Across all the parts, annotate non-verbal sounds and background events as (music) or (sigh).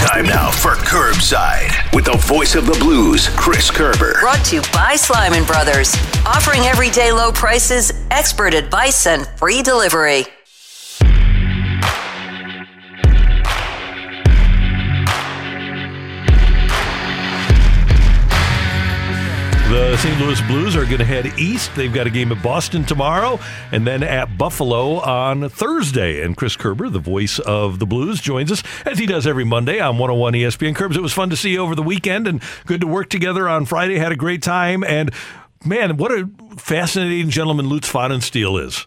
Time now for Curbside with the voice of the blues, Chris Kerber. Brought to you by Slyman Brothers, offering everyday low prices, expert advice, and free delivery. St. Louis Blues are going to head east. They've got a game at Boston tomorrow and then at Buffalo on Thursday. And Chris Kerber, the voice of the Blues, joins us as he does every Monday on 101 ESPN. Curbs, it was fun to see you over the weekend and good to work together on Friday. Had a great time. And man, what a fascinating gentleman Lutz Pfannenstiel is.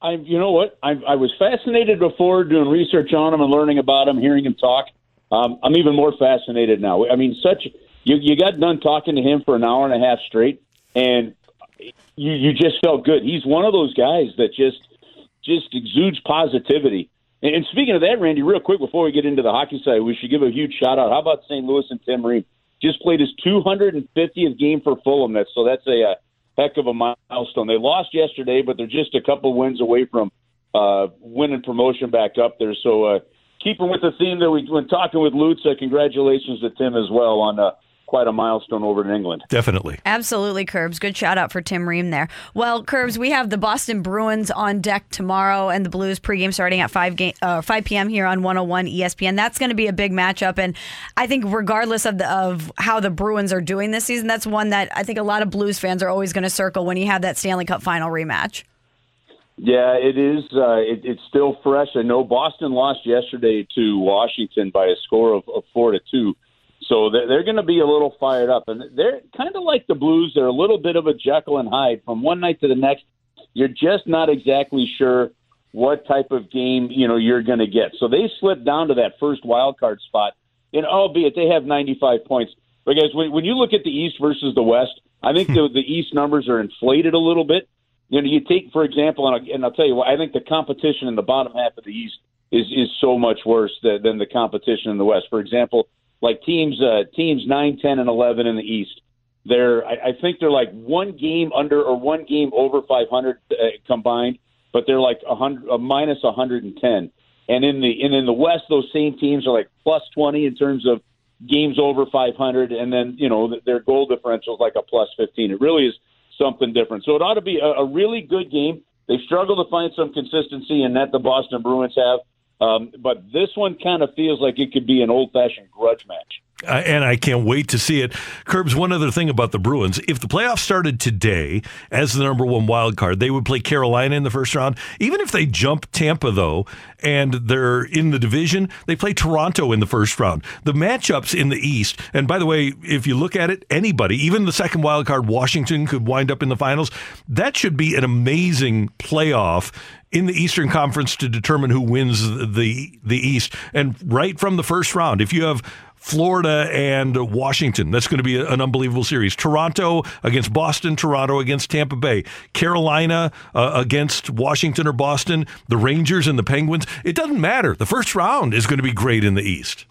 I, you know what? I, I was fascinated before doing research on him and learning about him, hearing him talk. Um, I'm even more fascinated now. I mean, such you you got done talking to him for an hour and a half straight, and you you just felt good. He's one of those guys that just just exudes positivity. And, and speaking of that, Randy, real quick before we get into the hockey side, we should give a huge shout out. How about St. Louis and Tim Ream? Just played his 250th game for Fulham. That's so that's a, a heck of a milestone. They lost yesterday, but they're just a couple wins away from uh, winning promotion back up there. So uh, keeping with the theme that we when talking with Lutz, uh, congratulations to Tim as well on uh, quite a milestone over in England. Definitely. Absolutely, Curbs. Good shout out for Tim Ream there. Well, Curbs, we have the Boston Bruins on deck tomorrow and the Blues pregame starting at 5, game, uh, 5 p.m. here on 101 ESPN. That's going to be a big matchup. And I think, regardless of, the, of how the Bruins are doing this season, that's one that I think a lot of Blues fans are always going to circle when you have that Stanley Cup final rematch. Yeah, it is. Uh, it, it's still fresh. I know Boston lost yesterday to Washington by a score of, of four to two. So they're, they're going to be a little fired up, and they're kind of like the Blues. They're a little bit of a Jekyll and Hyde. From one night to the next, you're just not exactly sure what type of game you know you're going to get. So they slipped down to that first wild card spot, and albeit they have 95 points. But guys, when, when you look at the East versus the West, I think (laughs) the, the East numbers are inflated a little bit. You know, you take for example, and I'll, and I'll tell you what, I think the competition in the bottom half of the East is is so much worse than, than the competition in the West. For example, like teams uh, teams nine, ten, and eleven in the East. They're I, I think they're like one game under or one game over 500 uh, combined, but they're like a hundred a minus 110. And in the and in the West, those same teams are like plus 20 in terms of games over 500, and then you know their goal differential is like a plus 15. It really is something different. So it ought to be a, a really good game. They struggle to find some consistency in that the Boston Bruins have. Um, but this one kind of feels like it could be an old fashioned grudge match. Uh, and I can't wait to see it. Curbs, one other thing about the Bruins. If the playoffs started today as the number one wild card, they would play Carolina in the first round. Even if they jump Tampa, though, and they're in the division, they play Toronto in the first round. The matchups in the East, and by the way, if you look at it, anybody, even the second wild card, Washington, could wind up in the finals. That should be an amazing playoff in the Eastern Conference to determine who wins the the East. And right from the first round, if you have Florida and Washington. That's going to be an unbelievable series. Toronto against Boston, Toronto against Tampa Bay, Carolina uh, against Washington or Boston, the Rangers and the Penguins. It doesn't matter. The first round is going to be great in the East.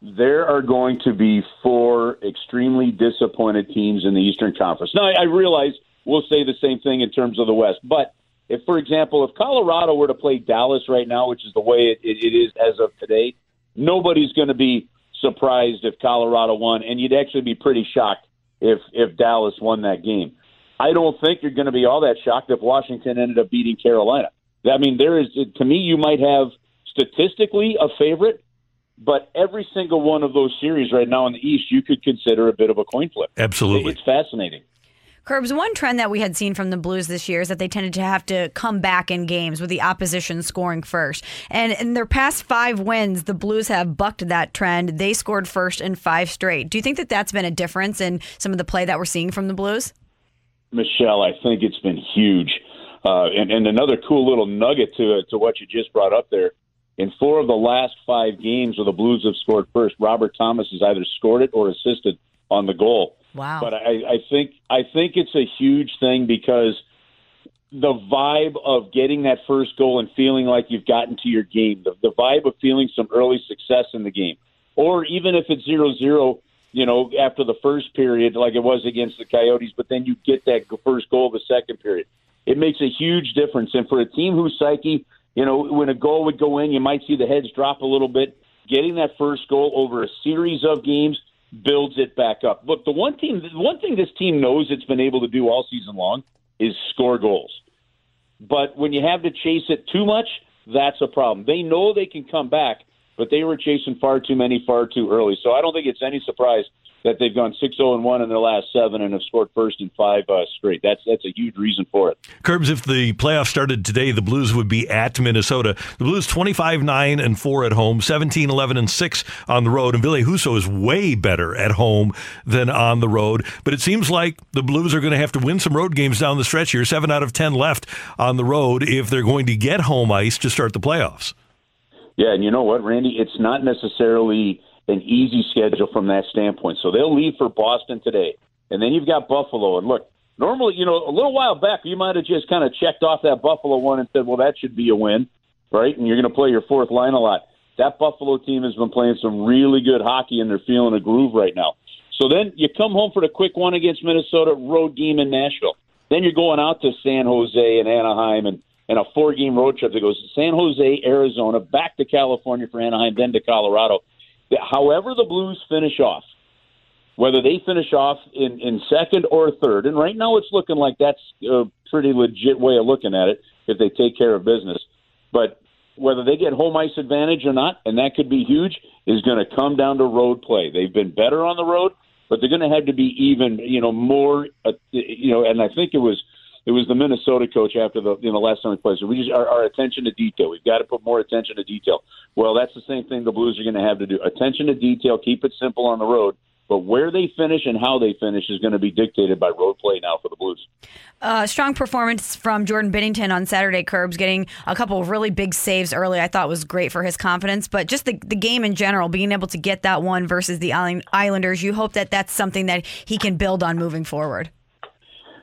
There are going to be four extremely disappointed teams in the Eastern Conference. Now, I realize we'll say the same thing in terms of the West, but if, for example, if Colorado were to play Dallas right now, which is the way it, it is as of today, nobody's going to be surprised if Colorado won, and you'd actually be pretty shocked if if Dallas won that game. I don't think you're going to be all that shocked if Washington ended up beating Carolina. I mean, there is to me, you might have statistically a favorite, but every single one of those series right now in the East, you could consider a bit of a coin flip. Absolutely, it's fascinating. Curbs, one trend that we had seen from the Blues this year is that they tended to have to come back in games with the opposition scoring first. And in their past five wins, the Blues have bucked that trend. They scored first in five straight. Do you think that that's been a difference in some of the play that we're seeing from the Blues? Michelle, I think it's been huge. Uh, and, and another cool little nugget to to what you just brought up there. In four of the last five games where the Blues have scored first, Robert Thomas has either scored it or assisted on the goal. Wow. But I, I think I think it's a huge thing because the vibe of getting that first goal and feeling like you've gotten to your game, the, the vibe of feeling some early success in the game, or even if it's zero zero, you know, after the first period, like it was against the Coyotes, but then you get that first goal of the second period. It makes a huge difference. And for a team whose psyche, you know, when a goal would go in, you might see the heads drop a little bit. Getting that first goal over a series of games builds it back up. Look, the one team, the one thing this team knows it's been able to do all season long is score goals. But when you have to chase it too much, that's a problem. They know they can come back, but they were chasing far too many far too early. So I don't think it's any surprise that they've gone 6-0 and 1 in their last 7 and have scored first in 5 uh, straight. That's that's a huge reason for it. Curbs if the playoffs started today, the Blues would be at Minnesota. The Blues 25-9 and 4 at home, 17-11 and 6 on the road and Ville Husso is way better at home than on the road, but it seems like the Blues are going to have to win some road games down the stretch here. 7 out of 10 left on the road if they're going to get home ice to start the playoffs. Yeah, and you know what, Randy, it's not necessarily an easy schedule from that standpoint. So they'll leave for Boston today. And then you've got Buffalo. And look, normally, you know, a little while back, you might have just kind of checked off that Buffalo one and said, well, that should be a win, right? And you're going to play your fourth line a lot. That Buffalo team has been playing some really good hockey, and they're feeling a groove right now. So then you come home for the quick one against Minnesota, road game in Nashville. Then you're going out to San Jose and Anaheim and, and a four game road trip that goes to San Jose, Arizona, back to California for Anaheim, then to Colorado however the Blues finish off, whether they finish off in, in second or third, and right now it's looking like that's a pretty legit way of looking at it if they take care of business. But whether they get home ice advantage or not, and that could be huge, is going to come down to road play. They've been better on the road, but they're going to have to be even, you know, more, uh, you know, and I think it was it was the Minnesota coach after the you know last time we played. So we just our, our attention to detail. We've got to put more attention to detail. Well, that's the same thing the Blues are going to have to do. Attention to detail. Keep it simple on the road. But where they finish and how they finish is going to be dictated by road play now for the Blues. Uh, strong performance from Jordan Binnington on Saturday, Curbs, getting a couple of really big saves early. I thought was great for his confidence, but just the, the game in general, being able to get that one versus the Islanders, you hope that that's something that he can build on moving forward.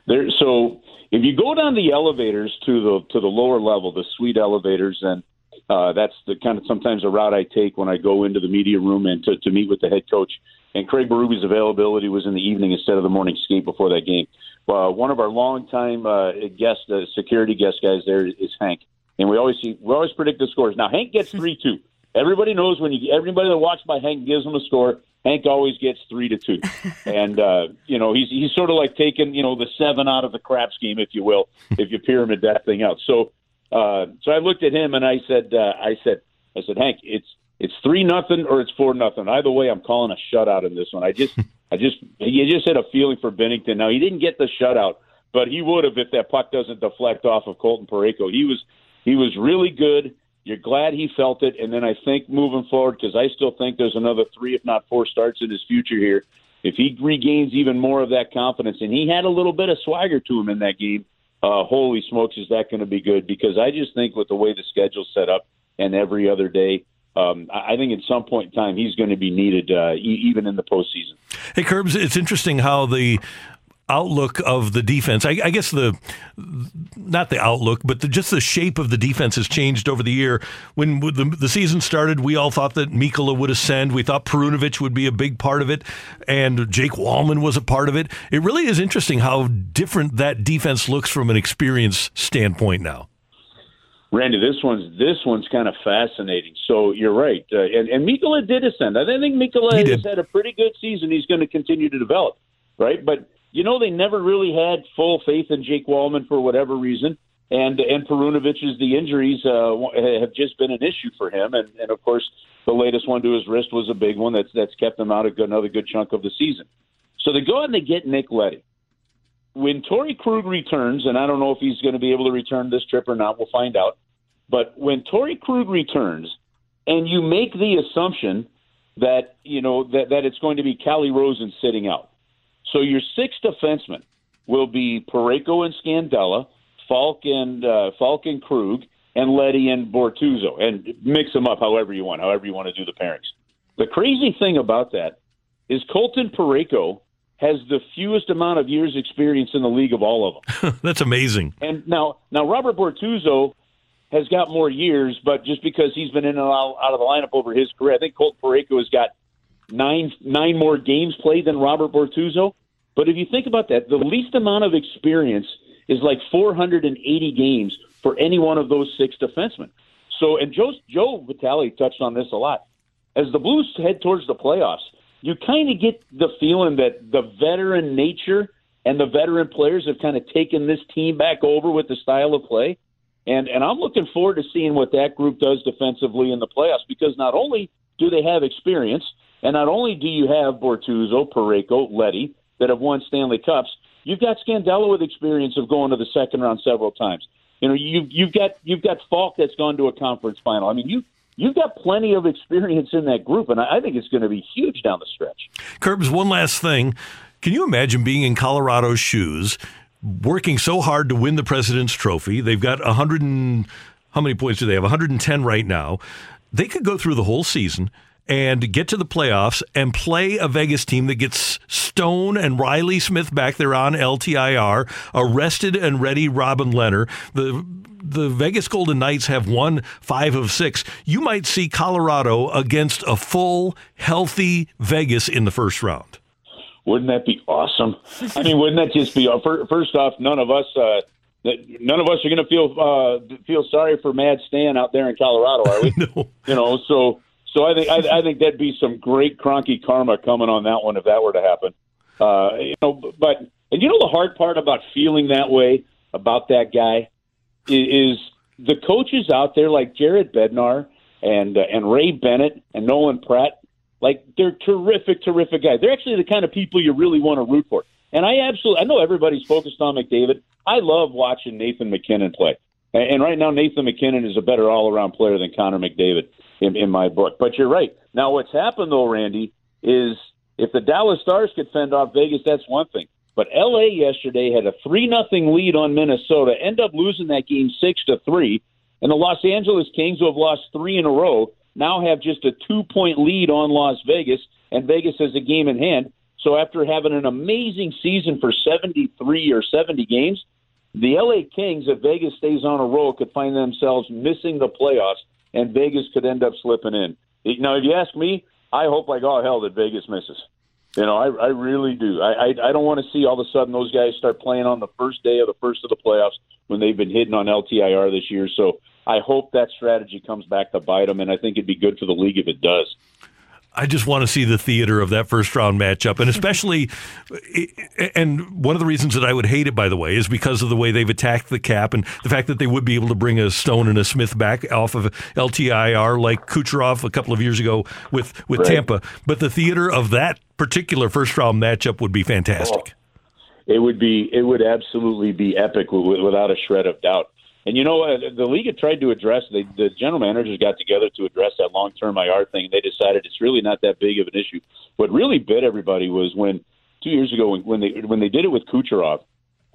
There, so if you go down the elevators to the to the lower level, the suite elevators, and uh, that's the kind of sometimes a route I take when I go into the media room and to, to meet with the head coach. And Craig Berube's availability was in the evening instead of the morning skate before that game. Uh, one of our longtime uh, guest, uh, security guest guys there is Hank, and we always see we always predict the scores. Now Hank gets (laughs) three two. Everybody knows when you everybody that walks by Hank gives him a score. Hank always gets three to two, (laughs) and uh, you know he's he's sort of like taking you know the seven out of the crap scheme, if you will, (laughs) if you pyramid that thing out. So, uh, so I looked at him and I said, uh, I said, I said, Hank, it's it's three nothing or it's four nothing. Either way, I'm calling a shutout in this one. I just, (laughs) I just, you just had a feeling for Binnington. Now he didn't get the shutout, but he would have if that puck doesn't deflect off of Colton Parayko. He was, he was really good. You're glad he felt it, and then I think moving forward, because I still think there's another three, if not four, starts in his future here. If he regains even more of that confidence, and he had a little bit of swagger to him in that game, uh, holy smokes, is that going to be good? Because I just think with the way the schedule's set up and every other day, um, I think at some point in time he's going to be needed, uh, e- even in the postseason. Hey, Curbs, it's interesting how the outlook of the defense. I, I, guess the not the outlook, but the, just the shape of the defense has changed over the year. When the, the season started, we all thought that Mikkola would ascend. We thought Perunovich would be a big part of it, and Jake Walman was a part of it. It really is interesting how different that defense looks from an experience standpoint now. Randy, this one's this one's kind of fascinating. So you're right, uh, and and Mikkola did ascend. I think Mikkola has had a pretty good season. He's going to continue to develop, right? But you know, they never really had full faith in Jake Walman for whatever reason. And and Perunovich's the injuries uh, have just been an issue for him, and, and of course the latest one to his wrist was a big one that's that's kept him out a good, another good chunk of the season. So they go out and they get Nick Leddy. when Torrey Krug returns, and I don't know if he's going to be able to return this trip or not, we'll find out. But when Torrey Krug returns, and you make the assumption that you know that, that it's going to be Calle Rosen sitting out, so your six defensemen will be Parayko and Scandella, Faulk and uh, Faulk and Krug, and Leddy and Bortuzzo, and mix them up however you want, however you want to do the pairings. The crazy thing about that is Colton Parayko has the fewest amount of years experience in the league of all of them. (laughs) That's amazing. And now, now Robert Bortuzzo has got more years, but just because he's been in and out, out of the lineup over his career, I think Colton Parayko has got nine nine more games played than Robert Bortuzzo. But if you think about that, the least amount of experience is like 480 games for any one of those six defensemen. So, and Joe Joe Vitale touched on this a lot. As the Blues head towards the playoffs, you kind of get the feeling that the veteran nature and the veteran players have kind of taken this team back over with the style of play. And and I'm looking forward to seeing what that group does defensively in the playoffs because not only do they have experience, and not only do you have Bortuzzo, Parayko, Leddy that have won Stanley Cups, you've got Scandella with experience of going to the second round several times. You know, you've you've got you've got Faulk that's gone to a conference final. I mean, you you've got plenty of experience in that group, and I think it's going to be huge down the stretch. Curbs, one last thing. Can you imagine being in Colorado's shoes, working so hard to win the President's Trophy? They've got 100 and how many points do they have? 110 right now. They could go through the whole season and get to the playoffs and play a Vegas team that gets Stone and Riley Smith back there on LTIR, arrested and ready Robin Lehner. The the Vegas Golden Knights have won five of six. You might see Colorado against a full, healthy Vegas in the first round. Wouldn't that be awesome? I mean, wouldn't that just be uh, first off? None of us, uh, none of us are going to feel uh, feel sorry for Mad Stan out there in Colorado, are we? (laughs) no. You know, so so I think I, I think that'd be some great Kroenke karma coming on that one if that were to happen. Uh, you know, but and you know the hard part about feeling that way about that guy is, the coaches out there like Jared Bednar and uh, and Ray Bennett and Nolan Pratt, like they're terrific, terrific guys. They're actually the kind of people you really want to root for. And I absolutely, I know everybody's focused on McDavid. I love watching Nathan MacKinnon play. And right now, Nathan MacKinnon is a better all-around player than Connor McDavid in, in my book. But you're right. Now, what's happened though, Randy, is if the Dallas Stars could fend off Vegas, that's one thing. But LA yesterday had a three nothing lead on Minnesota, end up losing that game six to three, and the Los Angeles Kings, who have lost three in a row, now have just a two point lead on Las Vegas, and Vegas has a game in hand. So after having an amazing season for 73 or 70 games, the LA Kings, if Vegas stays on a roll, could find themselves missing the playoffs, and Vegas could end up slipping in. Now, if you ask me, I hope like all hell that Vegas misses. You know, I, I really do. I, I I don't want to see all of a sudden those guys start playing on the first day of the first of the playoffs when they've been hitting on LTIR this year. So I hope that strategy comes back to bite them, and I think it'd be good for the league if it does. I just want to see the theater of that first round matchup. And especially, and one of the reasons that I would hate it, by the way, is because of the way they've attacked the cap and the fact that they would be able to bring a Stone and a Smith back off of LTIR like Kucherov a couple of years ago with, with right. Tampa. But the theater of that particular first round matchup would be fantastic. Oh, it would be, it would absolutely be epic without a shred of doubt. And you know, uh, the league had tried to address they, the general managers got together to address that long term IR thing. And they decided it's really not that big of an issue. What really bit everybody was when two years ago when, when they when they did it with Kucherov,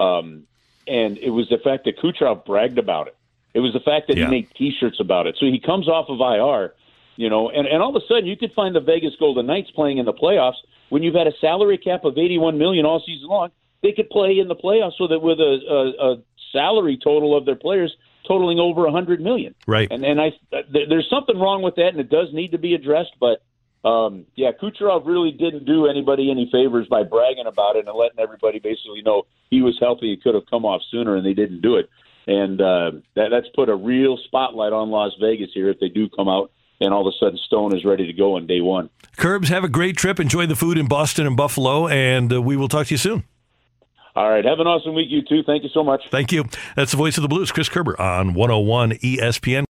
um, and it was the fact that Kucherov bragged about it. It was the fact that yeah. he made T-shirts about it. So he comes off of IR, you know, and, and all of a sudden you could find the Vegas Golden Knights playing in the playoffs when you've had a salary cap of eighty-one million all season long. They could play in the playoffs with a with a, a, a salary total of their players totaling over a hundred million. Right. And and I there's something wrong with that, and it does need to be addressed. But um, yeah, Kucherov really didn't do anybody any favors by bragging about it and letting everybody basically know he was healthy. He could have come off sooner, and they didn't do it. And uh, that, that's put a real spotlight on Las Vegas here if they do come out and all of a sudden Stone is ready to go on day one. Curbs, have a great trip. Enjoy the food in Boston and Buffalo, and uh, we will talk to you soon. All right. Have an awesome week, you too. Thank you so much. Thank you. That's the voice of the blues, Chris Kerber on 101 ESPN.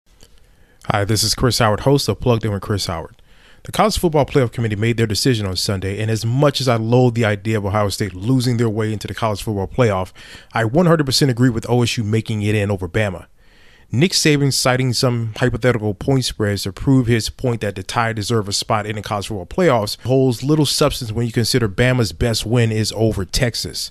Hi, this is Chris Howard, host of Plugged In with Chris Howard. The College Football Playoff Committee made their decision on Sunday, and as much as I loathe the idea of Ohio State losing their way into the College Football Playoff, I 100% agree with OSU making it in over Bama. Nick Saban citing some hypothetical point spreads to prove his point that the Tide deserve a spot in the college football playoffs holds little substance when you consider Bama's best win is over Texas.